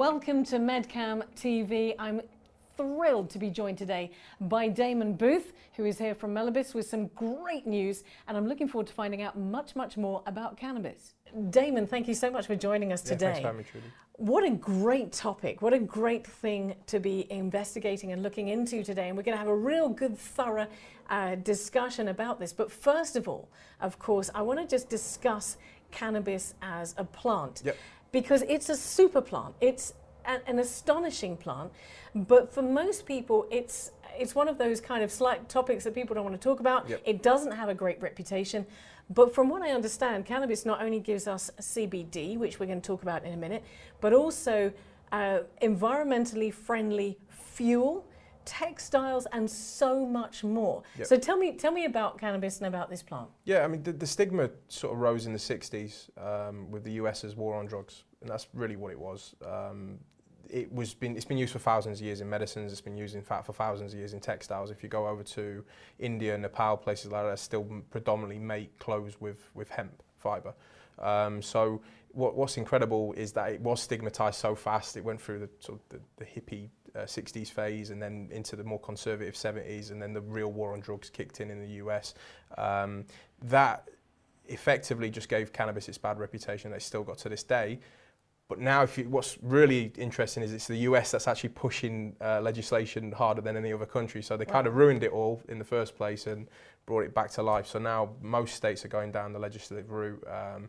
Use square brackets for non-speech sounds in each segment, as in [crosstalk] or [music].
Welcome to Med-Cann TV. I'm thrilled to be joined today by Damon Booth, who is here from Melabis with some great news, and I'm looking forward to finding out much, much more about cannabis. Damon, thank you so much for joining us Yeah, today. thanks for having me, Trudy. What a great topic. What a great thing to be investigating and looking into today. And we're going to have a real good, thorough uh, discussion about this. But first of all, of course, I want to just discuss cannabis as a plant Yep. Because it's a super plant. It's an, an astonishing plant. But for most people, it's it's one of those kind of slight topics that people don't want to talk about. Yep. It doesn't have a great reputation. But from what I understand, cannabis not only gives us CBD, which we're going to talk about in a minute, but also uh, environmentally friendly fuel, textiles, and so much more. Yep. So tell me, tell me about cannabis and about this plant. Yeah, I mean, the, the stigma sort of rose in the 60s um, with the US's war on drugs, and that's really what it was. Um, it was been it's been used for thousands of years in medicines. It's been used in fact for thousands of years in textiles. If you go over to India, Nepal, places like that, still predominantly make clothes with with hemp fiber. Um, so what, what's incredible is that it was stigmatized so fast. It went through the sort of the, the hippie uh, 60s phase and then into the more conservative 70s, and then the real war on drugs kicked in in the US. Um, that effectively just gave cannabis its bad reputation they still got to this day. But now, if you, what's really interesting is it's the US that's actually pushing uh, legislation harder than any other country. So they kind of ruined it all in the first place and brought it back to life. So now most states are going down the legislative route. Um,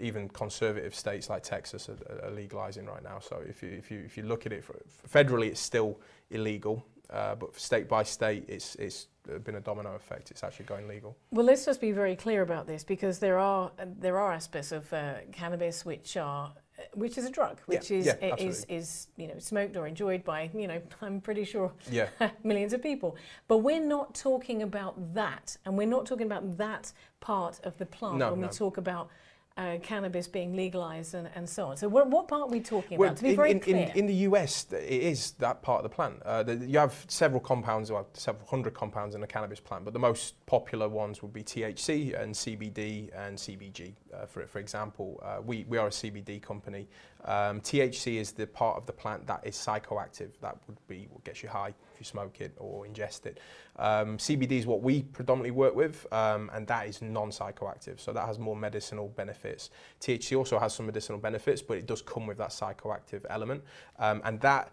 even conservative states like Texas are, are legalizing right now. So if you if you if you look at it for, federally, it's still illegal, uh, but state by state, it's it's been a domino effect. It's actually going legal. Well, let's just be very clear about this because there are there are aspects of uh, cannabis which are which is a drug, Yeah, which is yeah, is is you know smoked or enjoyed by you know [laughs] I'm pretty sure Yeah. [laughs] millions of people. But we're not talking about that, and we're not talking about that part of the plant No, when no. we talk about. Uh, cannabis being legalized and, and so on. So, what, what part are we talking Well, about? To be in, very in, clear. in, in the US, it is that part of the plant. Uh, the, you have several compounds, well, several hundred compounds in a cannabis plant, but the most popular ones would be THC and CBD and CBG. Uh, for, for example, uh, we, we are a CBD company. Um, THC is the part of the plant that is psychoactive. That would be what gets you high if you smoke it or ingest it. Um, CBD is what we predominantly work with, um, and that is non-psychoactive, so that has more medicinal benefits. THC also has some medicinal benefits, but it does come with that psychoactive element, um, and that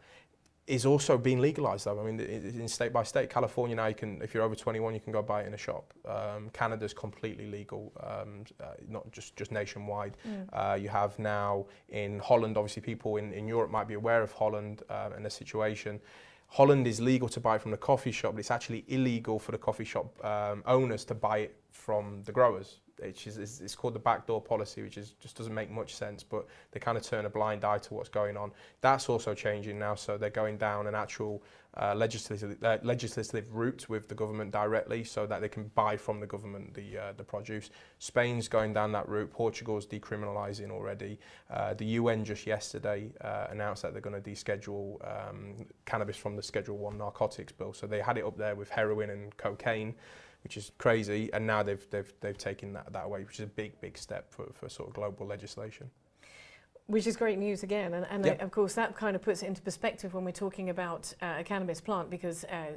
is also being legalized though. I mean, in state by state, California now you can, if you're over 21, you can go buy it in a shop. Um, Canada's completely legal, um, uh, not just just nationwide. Uh, you have now in Holland, obviously people in, in Europe might be aware of Holland um, and the situation. Holland is legal to buy from the coffee shop, but it's actually illegal for the coffee shop um, owners to buy it from the growers. It's called the backdoor policy, which is just doesn't make much sense, but they kind of turn a blind eye to what's going on. That's also changing now, so they're going down an actual uh, legislative uh, legislative route with the government directly, so that they can buy from the government the uh, the produce. Spain's going down that route. Portugal's decriminalising already. Uh, the UN just yesterday uh, announced that they're going to deschedule um, cannabis from the Schedule One narcotics bill. So they had it up there with heroin and cocaine, which is crazy, and now they've they've they've taken that that away, which is a big big step for, for sort of global legislation. Which is great news again, and, and uh, of course that kind of puts it into perspective when we're talking about uh, a cannabis plant, because uh,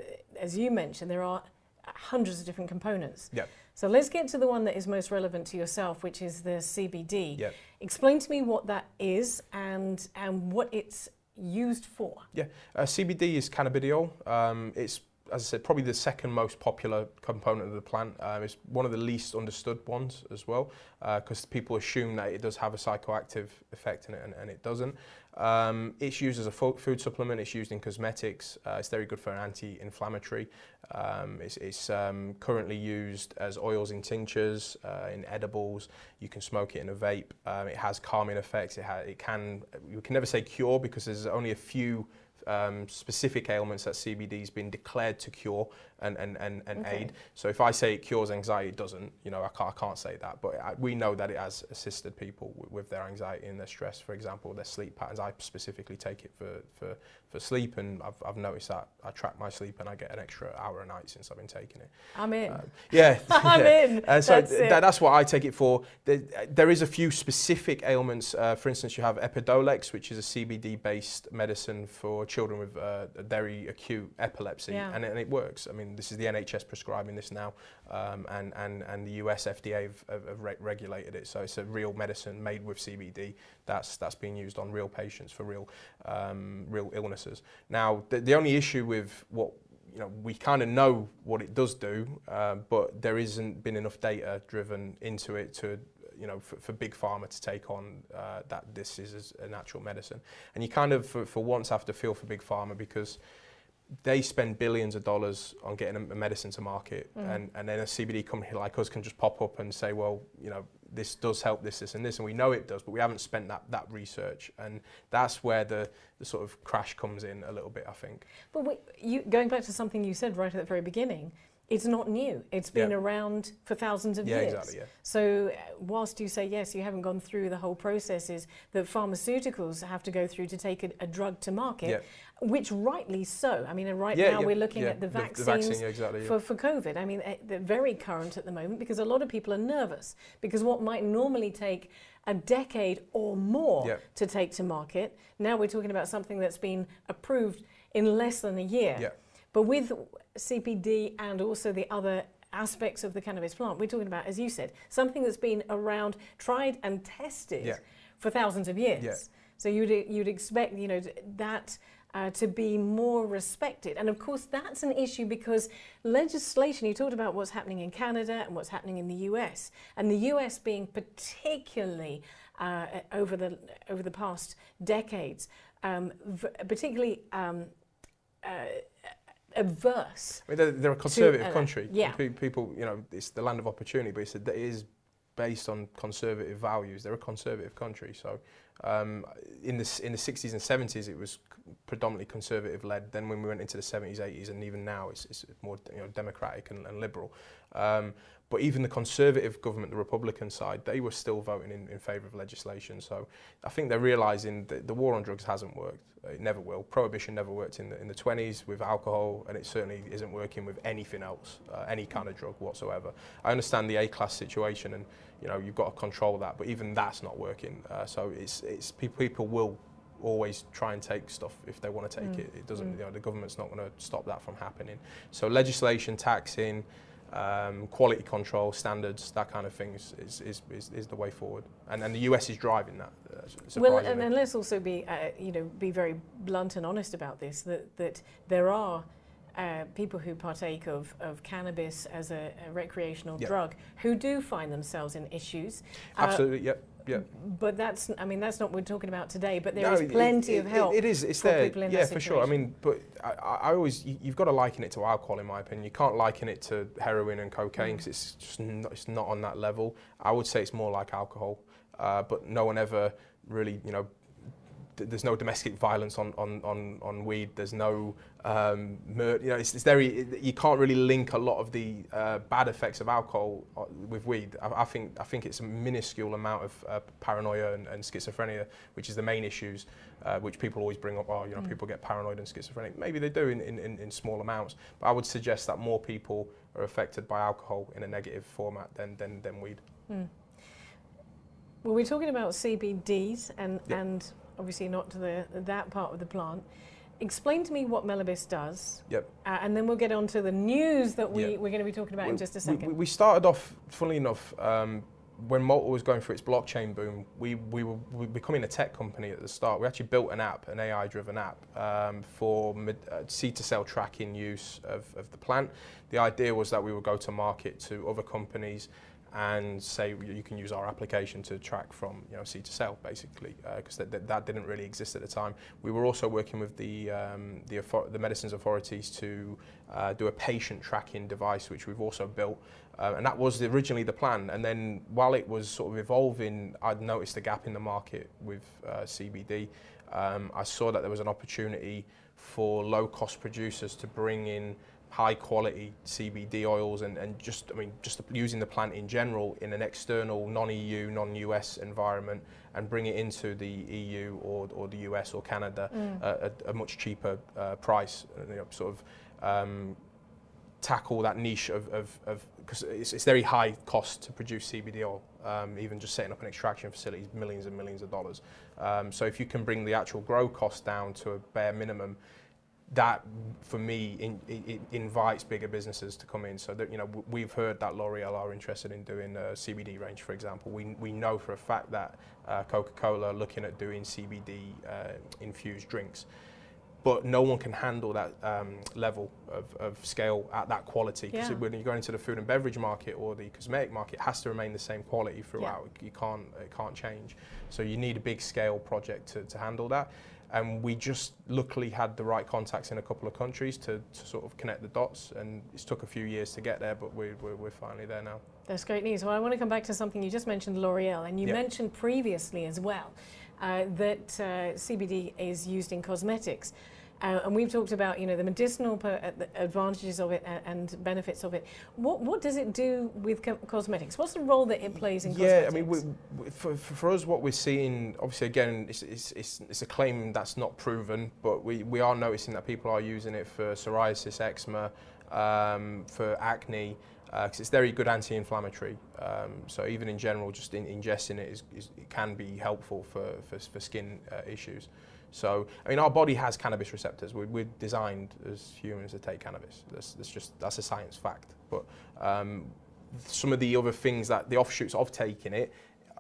as you mentioned, there are hundreds of different components. Yeah. So let's get to the one that is most relevant to yourself, which is the CBD. Yeah. Explain to me what that is and and what it's used for. Yeah, uh, CBD is cannabidiol. Um, it's, as I said, probably the second most popular component of the plant. Um, it's one of the least understood ones as well, because people assume that it does have a psychoactive effect in it, and, and it doesn't. Um, it's used as a fo- food supplement. It's used in cosmetics. Uh, it's very good for an anti-inflammatory. Um, it's it's um, currently used as oils in tinctures, uh, in edibles. You can smoke it in a vape. Um, it has calming effects. It, ha- it can. You can never say cure because there's only a few um, specific ailments that CBD has been declared to cure and, and, and, and Okay. aid. So if I say it cures anxiety, it doesn't. You know, I can't, I can't say that. But I, we know that it has assisted people with, with their anxiety and their stress, for example, their sleep patterns. I specifically take it for, for, for sleep, and I've, I've noticed that I track my sleep and I get an extra hour a night since I've been taking it. I'm in. Um, yeah, [laughs] I'm yeah. in. And so That's th- that's what I take it for. There, there is a few specific ailments. Uh, for instance, you have Epidiolex, which is a CBD-based medicine for children with uh, very acute epilepsy, Yeah. and, it- and it works. I mean, this is the NHS prescribing this now, um, and, and, and the US FDA have, have, have re- regulated it. So it's a real medicine made with CBD that's that's being used on real patients for real um, real illnesses. Now, the, the only issue with what you know, we kind of know what it does do, uh, but there isn't been enough data driven into it to, you know, for, for big pharma to take on uh, that this is a natural medicine. And you kind of, for, for once, have to feel for big pharma because they spend billions of dollars on getting a, a medicine to market, Mm. and, and then a CBD company like us can just pop up and say, well, you know, this does help this, this, and this, and we know it does, but we haven't spent that, that research, and that's where the, the sort of crash comes in a little bit, I think. But wait, you, going back to something you said right at the very beginning, it's not new. It's been Yeah. around for thousands of Yeah, years. exactly. Yeah. So, uh, whilst you say yes, you haven't gone through the whole processes that pharmaceuticals have to go through to take a, a drug to market, Yeah. which rightly so. I mean, right now we're looking at the The vaccines vaccine, exactly. for, for COVID. I mean, eh, they're very current at the moment because a lot of people are nervous because what might normally take a decade or more to take to market, now we're talking about something that's been approved in less than a year. But with CBD and also the other aspects of the cannabis plant, we're talking about, as you said, something that's been around, tried and tested Yeah. for thousands of years. Yeah. So you'd you'd expect you know that uh, to be more respected, and of course that's an issue because legislation. You talked about what's happening in Canada and what's happening in the US, and the US being particularly uh, over the over the past decades, um, v- particularly. Um, uh, averse I mean, they're, they're a conservative uh, country. yeah. People, you know, it's the land of opportunity, but it's it is based on conservative values. They're a conservative country. So um, in, the, in the 60s and 70s, it was predominantly conservative led. Then when we went into the 70s, 80s, and even now, it's, it's more you know, democratic and, and liberal. Um, but even the conservative government, the Republican side, they were still voting in, in favour of legislation. So I think they're realising that the war on drugs hasn't worked. It never will. Prohibition never worked in the, in the 20s with alcohol, and it certainly isn't working with anything else, uh, any kind of drug whatsoever. I understand the A-class situation, and you know you've got to control that, but even that's not working. Uh, so it's, it's people, people will always try and take stuff if they want to take Mm. it. It doesn't, Mm. you know, the government's not going to stop that from happening. So legislation, taxing, um, quality control, standards, that kind of thing is, is, is, is, is the way forward. And, and the US is driving that. Uh, Well, and, and let's also be, uh, you know, be very blunt and honest about this. That that there are uh, people who partake of, of cannabis as a, a recreational Yeah. drug who do find themselves in issues. Uh, Absolutely, yep, yep. But that's, I mean, that's not what we're talking about today. But there No, is plenty it- of it- help. It is. It's for there. people in yeah, for sure. I mean, but I, I always you, you've got to liken it to alcohol, in my opinion. You can't liken it to heroin and cocaine Mm. because it's just not, it's not on that level. I would say it's more like alcohol, uh, but no one ever really, you know. Th- There's no domestic violence on, on, on, on weed. There's no um, murder. You know, it's, it's very. You can't really link a lot of the uh, bad effects of alcohol uh, with weed. I, I think I think it's a minuscule amount of uh, paranoia and, and schizophrenia, which is the main issues, uh, which people always bring up. Oh, you know, Mm. people get paranoid and schizophrenic. Maybe they do in, in, in, in small amounts, but I would suggest that more people are affected by alcohol in a negative format than than, than weed. Mm. Well, we're talking about CBDs and, Yeah. and obviously not to the, that part of the plant. Explain to me what Melabis does. Yep. Uh, and then we'll get on to the news that we, Yeah. we're going to be talking about in just a second. We, we started off, funnily enough, um, when Malta was going through its blockchain boom, we, we were we were becoming a tech company at the start. We actually built an app, an AI-driven app, um, for uh, seed-to-sale tracking use of, of the plant. The idea was that we would go to market to other companies and say you can use our application to track from you know seed to sale basically because that, that, that didn't really exist at the time. We were also working with the um, the, the medicines authorities to uh, do a patient tracking device which we've also built uh, and that was originally the plan and then while it was sort of evolving I'd noticed a gap in the market with uh, CBD um, I saw that there was an opportunity for low cost producers to bring in high quality CBD oils and, and just I mean just using the plant in general in an external non-EU non-US environment and bring it into the EU or, or the US or Canada Mm. at a, a much cheaper uh, price you know, sort of um, tackle that niche of of because it's, it's very high cost to produce CBD oil um, even just setting up an extraction facility is millions and millions of dollars um, so if you can bring the actual grow cost down to a bare minimum that for me in, it invites bigger businesses to come in. So that you know w- we've heard that L'Oreal are interested in doing a CBD range, for example. We we know for a fact that uh, Coca-Cola are looking at doing CBD uh, infused drinks. But no one can handle that um, level of, of scale at that quality. Because Yeah. when you go into the food and beverage market or the cosmetic market, it has to remain the same quality throughout. Yeah. You can't it can't change. So you need a big scale project to, to handle that and we just luckily had the right contacts in a couple of countries to, to sort of connect the dots and it's took a few years to get there but we're, we're, we're finally there now That's great news. Well, I want to come back to something you just mentioned, L'Oreal, and you Yeah. mentioned previously as well uh, that uh, CBD is used in cosmetics. Uh, and we've talked about, you know, the medicinal per, uh, the advantages of it a- and benefits of it. What what does it do with co- cosmetics? What's the role that it plays in cosmetics? yeah cosmetics? i mean we, we, for, for us what we're seeing obviously again it's, it's, it's, it's a claim that's not proven but we, we are noticing that people are using it for psoriasis eczema um, for acne because it's very good anti-inflammatory. Um, so even in general, just in, ingesting it is, is, it can be helpful for, for, for skin uh, issues. So I mean, our body has cannabis receptors. We, we're designed as humans to take cannabis. That's, that's just that's a science fact. But um, some of the other things that the offshoots of taking it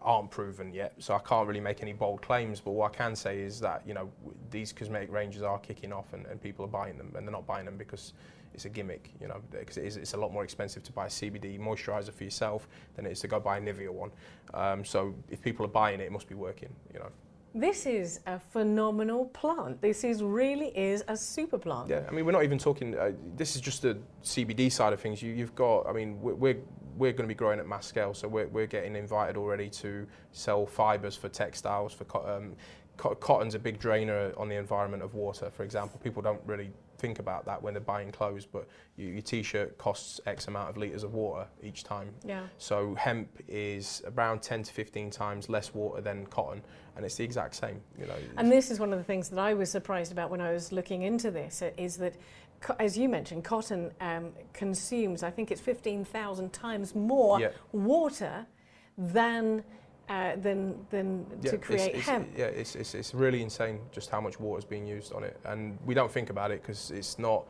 aren't proven yet, so I can't really make any bold claims. But what I can say is that you know these cosmetic ranges are kicking off, and, and people are buying them, and they're not buying them because it's a gimmick, you know, because it is, it's a lot more expensive to buy a CBD moisturizer for yourself than it is to go buy a Nivea one. Um, so if people are buying it, it must be working, you know. This is a phenomenal plant. This is really is a super plant. Yeah, I mean, we're not even talking. Uh, this is just the CBD side of things. You, you've got. I mean, we're we're, we're going to be growing at mass scale, so we're we're getting invited already to sell fibres for textiles. For um, co- cotton's a big drainer on the environment of water. For example, people don't really think about that when they're buying clothes, but you, your t-shirt costs X amount of litres of water each time. Yeah. So hemp is around 10 to 15 times less water than cotton, and it's the exact same. You know. And this is one of the things that I was surprised about when I was looking into this, is that, co- as you mentioned, cotton um, consumes, I think it's 15,000 times more Yeah. water than, uh, than, than Yeah, to create it's, hemp. Yeah, it's, it's, it's really insane just how much water is being used on it. And we don't think about it because it's not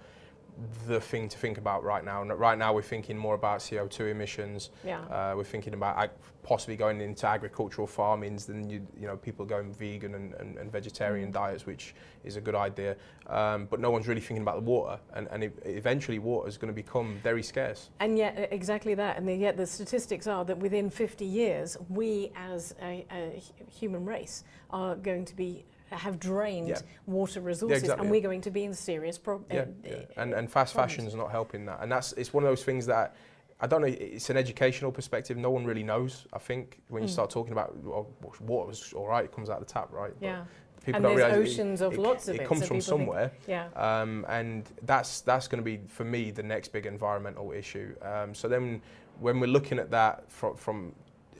the thing to think about right now. And Right now, we're thinking more about CO2 emissions. Yeah. Uh, we're thinking about ag- possibly going into agricultural farmings. Then you, you know, people going vegan and, and, and vegetarian Mm. diets, which is a good idea. Um, but no one's really thinking about the water, and, and e- eventually, water is going to become very scarce. And yet, exactly that. And the, yet, the statistics are that within 50 years, we as a, a human race are going to be have drained Yeah. water resources, exactly. and we're going to be in serious problem. Yeah, yeah. And, and fast fashion is not helping that. And that's it's one of those things that I don't know. It's an educational perspective. No one really knows. I think when you Mm. start talking about well, water's all right, it comes out of the tap, right? But yeah. people And don't there's realise it- oceans of it, lots of it it, comes so from people think- somewhere. Yeah. Um, and that's that's going to be for me the next big environmental issue. Um, so then when we're looking at that from, from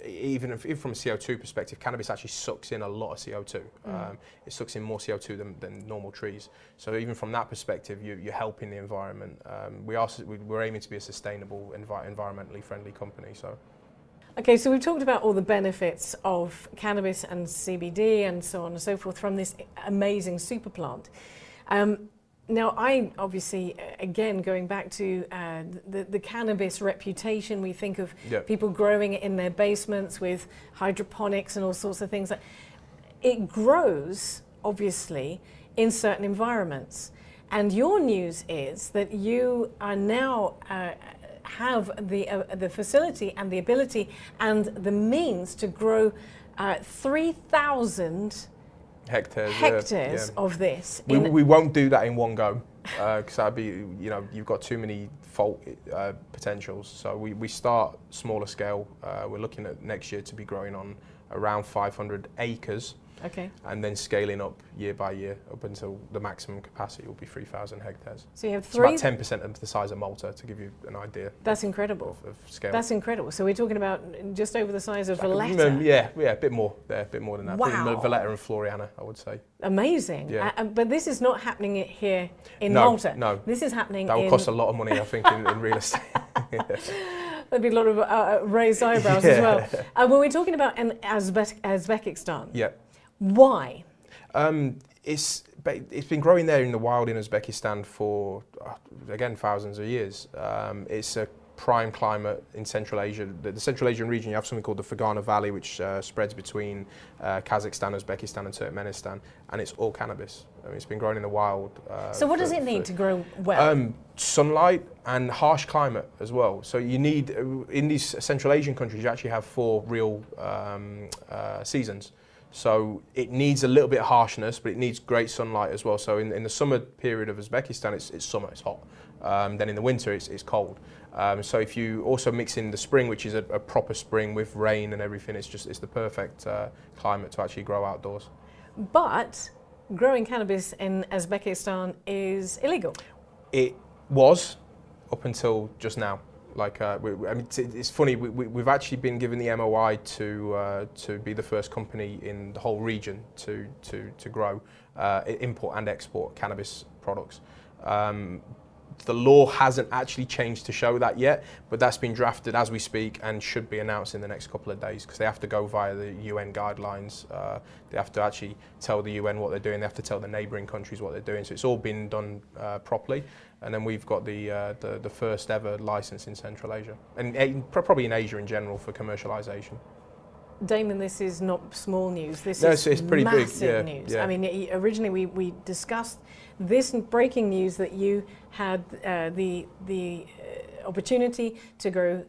even, if, even from a CO2 perspective, cannabis actually sucks in a lot of CO2. Mm. Um, it sucks in more CO2 than, than normal trees. So even from that perspective, you, you're helping the environment. Um, we are we- we're aiming to be a sustainable, envi- environmentally friendly company. So Okay, so we've talked about all the benefits of cannabis and CBD and so on and so forth from this amazing super plant. Um, now, I obviously, again, going back to uh, the, the, cannabis reputation, we think of yep. people growing it in their basements with hydroponics and all sorts of things. It grows, obviously, in certain environments. And your news is that you are now uh, have the, uh, the facility and the ability and the means to grow uh, 3,000 hectares, hectares yeah, of this. We, we won't do that in one go because uh, that'd be you know you've got too many fault uh, potentials. So we, we start smaller scale. Uh, we're looking at next year to be growing on around 500 acres. Okay. and then scaling up year by year up until the maximum capacity will be 3,000 hectares. So you have It's three. about 10% of the size of Malta, to give you an idea That's incredible. of, of scale. That's incredible. So we're talking about just over the size of Valletta. um, yeah, yeah, a bit more there, a bit more than that. Wow. Valletta and Floriana, I would say. Amazing. Yeah. Uh, but this is not happening here in no, Malta. no, This is happening that will cost a lot of money, I think, in, in real estate. [laughs] There'd be a lot of uh, uh, raised eyebrows as [laughs] well. Yeah. Uh, when we're talking about an Uzbek- Uzbekistan, Yeah. Why? Um, it's it's been growing there in the wild in Uzbekistan for uh, again thousands of years. Um, it's a prime climate in Central Asia. The, the Central Asian region, you have something called the Fergana Valley, which uh, spreads between uh, Kazakhstan, Uzbekistan, and Turkmenistan, and it's all cannabis. I mean, it's been growing in the wild. Uh, So what for- does it need for- to grow well? Um, sunlight and harsh climate as well. So you need uh, in these Central Asian countries, you actually have four real um, uh, seasons. So it needs a little bit of harshness, but it needs great sunlight as well. So in, in the summer period of Uzbekistan, it's, it's summer, it's hot. Um, then in the winter, it's, it's cold. Um, so if you also mix in the spring, which is a, a proper spring with rain and everything, it's just it's the perfect uh, climate to actually grow outdoors. but growing cannabis in Uzbekistan is illegal. It was up until just now. Like, uh, we, I mean, it's, it's funny. We, we, we've actually been given the MOI to uh, to be the first company in the whole region to to to grow, uh, import and export cannabis products. Um, the law hasn't actually changed to show that yet, but that's been drafted as we speak and should be announced in the next couple of days because they have to go via the UN guidelines. Uh, they have to actually tell the UN what they're doing. They have to tell the neighbouring countries what they're doing. So it's all been done uh, properly. And then we've got the, uh, the the first ever license in Central Asia and probably in Asia in general for commercialisation. Damon, this is not small news. This No, is it's- pretty big, massive yeah, news. yeah. I mean, originally we, we discussed this breaking news that you had uh, the the uh, opportunity to grow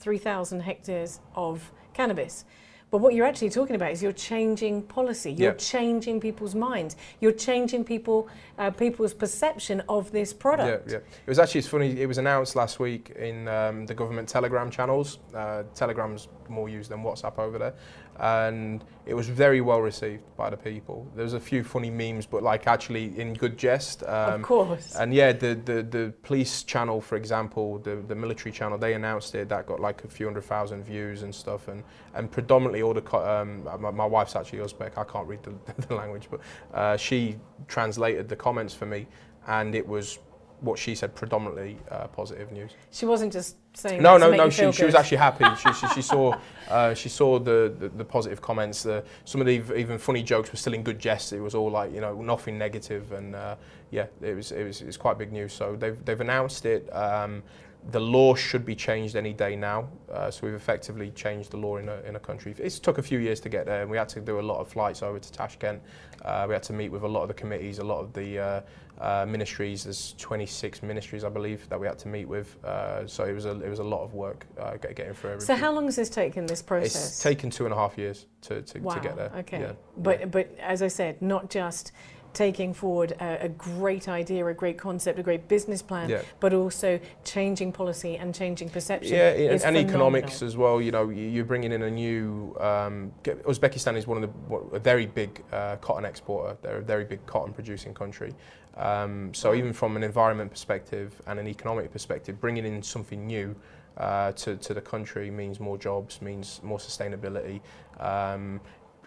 3,000 hectares of cannabis. But what you're actually talking about is you're changing policy. You're Yeah. changing people's minds. You're changing people uh, people's perception of this product. Yeah, yeah. It was actually it's funny. It was announced last week in um, the government Telegram channels. Uh, Telegram's more used than WhatsApp over there, and it was very well received by the people. There was a few funny memes, but like actually in good jest. of Um, course. and yeah, the, the, the police channel, for example, the, the military channel, they announced it. That got like a few hundred thousand views and stuff. And, and predominantly all the, co- um, my, my wife's actually Uzbek. I can't read the, [laughs] the language, but uh, she translated the comments for me. And it was what she said, predominantly uh, positive news. she wasn't just saying No, no, no. She, she was actually happy. [laughs] She, she, she saw uh, she saw the, the, the positive comments. The, some of the even funny jokes were still in good jest. It was all like you know nothing negative, and uh, yeah, it was it was it's quite big news. So they've they've announced it. Um, the law should be changed any day now. Uh, so we've effectively changed the law in a, in a country. It took a few years to get there, and we had to do a lot of flights over to Tashkent. Uh, we had to meet with a lot of the committees, a lot of the uh, uh, ministries. There's 26 ministries, I believe, that we had to meet with. Uh, so it was a it was a lot of work uh, getting through everything. So how long has this taken, this process? It's taken two and a half years to, to, Wow. to get there. Okay. Yeah. But but as I said, not just taking forward a, a great idea, a great concept, a great business plan, Yeah. but also changing policy and changing perception. Yeah, and, and economics as well. You know, you- you're bringing in a new. Um, Uzbekistan is one of the a very big uh, cotton exporter. They're a very big cotton producing country. Um, so even from an environment perspective and an economic perspective, bringing in something new uh, to to the country means more jobs, means more sustainability. Um,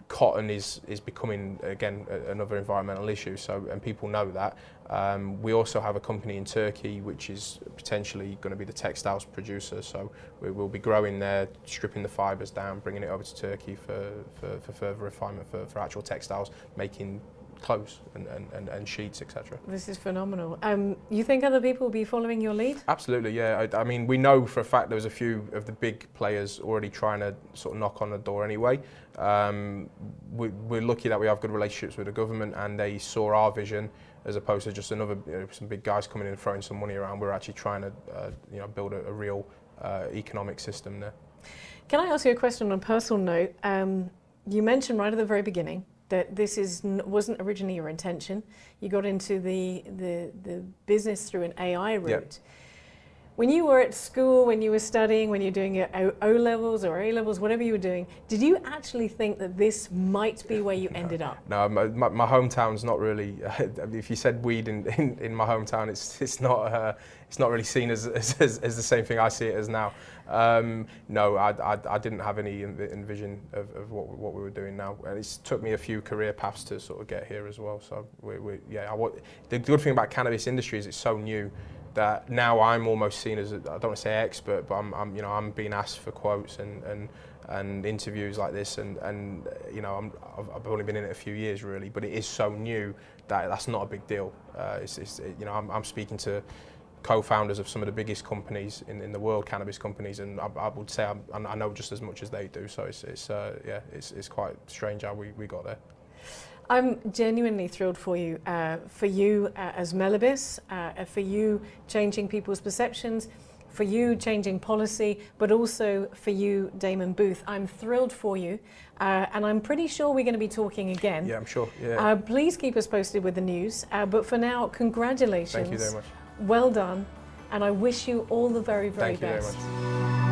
cotton is is becoming again a, another environmental issue. So and people know that. Um, we also have a company in Turkey which is potentially going to be the textiles producer. So we will be growing there, stripping the fibres down, bringing it over to Turkey for, for, for further refinement for, for actual textiles, making clothes and, and, and, and sheets, etc. This is phenomenal. Um, you think other people will be following your lead? Absolutely, yeah. I, I mean, we know for a fact there was a few of the big players already trying to sort of knock on the door anyway. Um, we, we're lucky that we have good relationships with the government and they saw our vision as opposed to just another you know, some big guys coming in and throwing some money around. We're actually trying to uh, you know build a, a real uh, economic system there. Can I ask you a question on a personal note? Um, you mentioned right at the very beginning that this is n- wasn't originally your intention. You got into the the, the business through an AI route. When you were at school, when you were studying, when you're doing your O, o levels or A levels, whatever you were doing, did you actually think that this might be where you no, ended up? No, my, my, my hometown's not really. Uh, [laughs] if you said weed in, in, in, my hometown, it's it's not uh, it's not really seen [laughs] as, as, as, the same thing I see it as now. Um, no, I, I, I, didn't have any envision of, of what, what we were doing now. And it took me a few career paths to sort of get here as well. So we, we, yeah, I, the good thing about cannabis industry is it's so new that now I'm almost seen as I don't want to say expert, but I'm, I'm you know I'm being asked for quotes and and, and interviews like this, and and you know I'm, I've, only been in it a few years really, but it is so new that that's not a big deal. Uh, it's, it's you know I'm, I'm speaking to co-founders of some of the biggest companies in, in the world, cannabis companies, and I, I would say I'm, i know just as much as they do. So it's, it's uh, yeah, it's, it's quite strange how we, we got there. I'm genuinely thrilled for you, uh, for you uh, as Melabis, uh, for you changing people's perceptions, for you changing policy, but also for you, Damon Booth. I'm thrilled for you, uh, and I'm pretty sure we're going to be talking again. Yeah, I'm sure. Yeah. Uh, please keep us posted with the news. Uh, but for now, congratulations. Thank you very much. Well done, and I wish you all the very, very Thank best. You very much.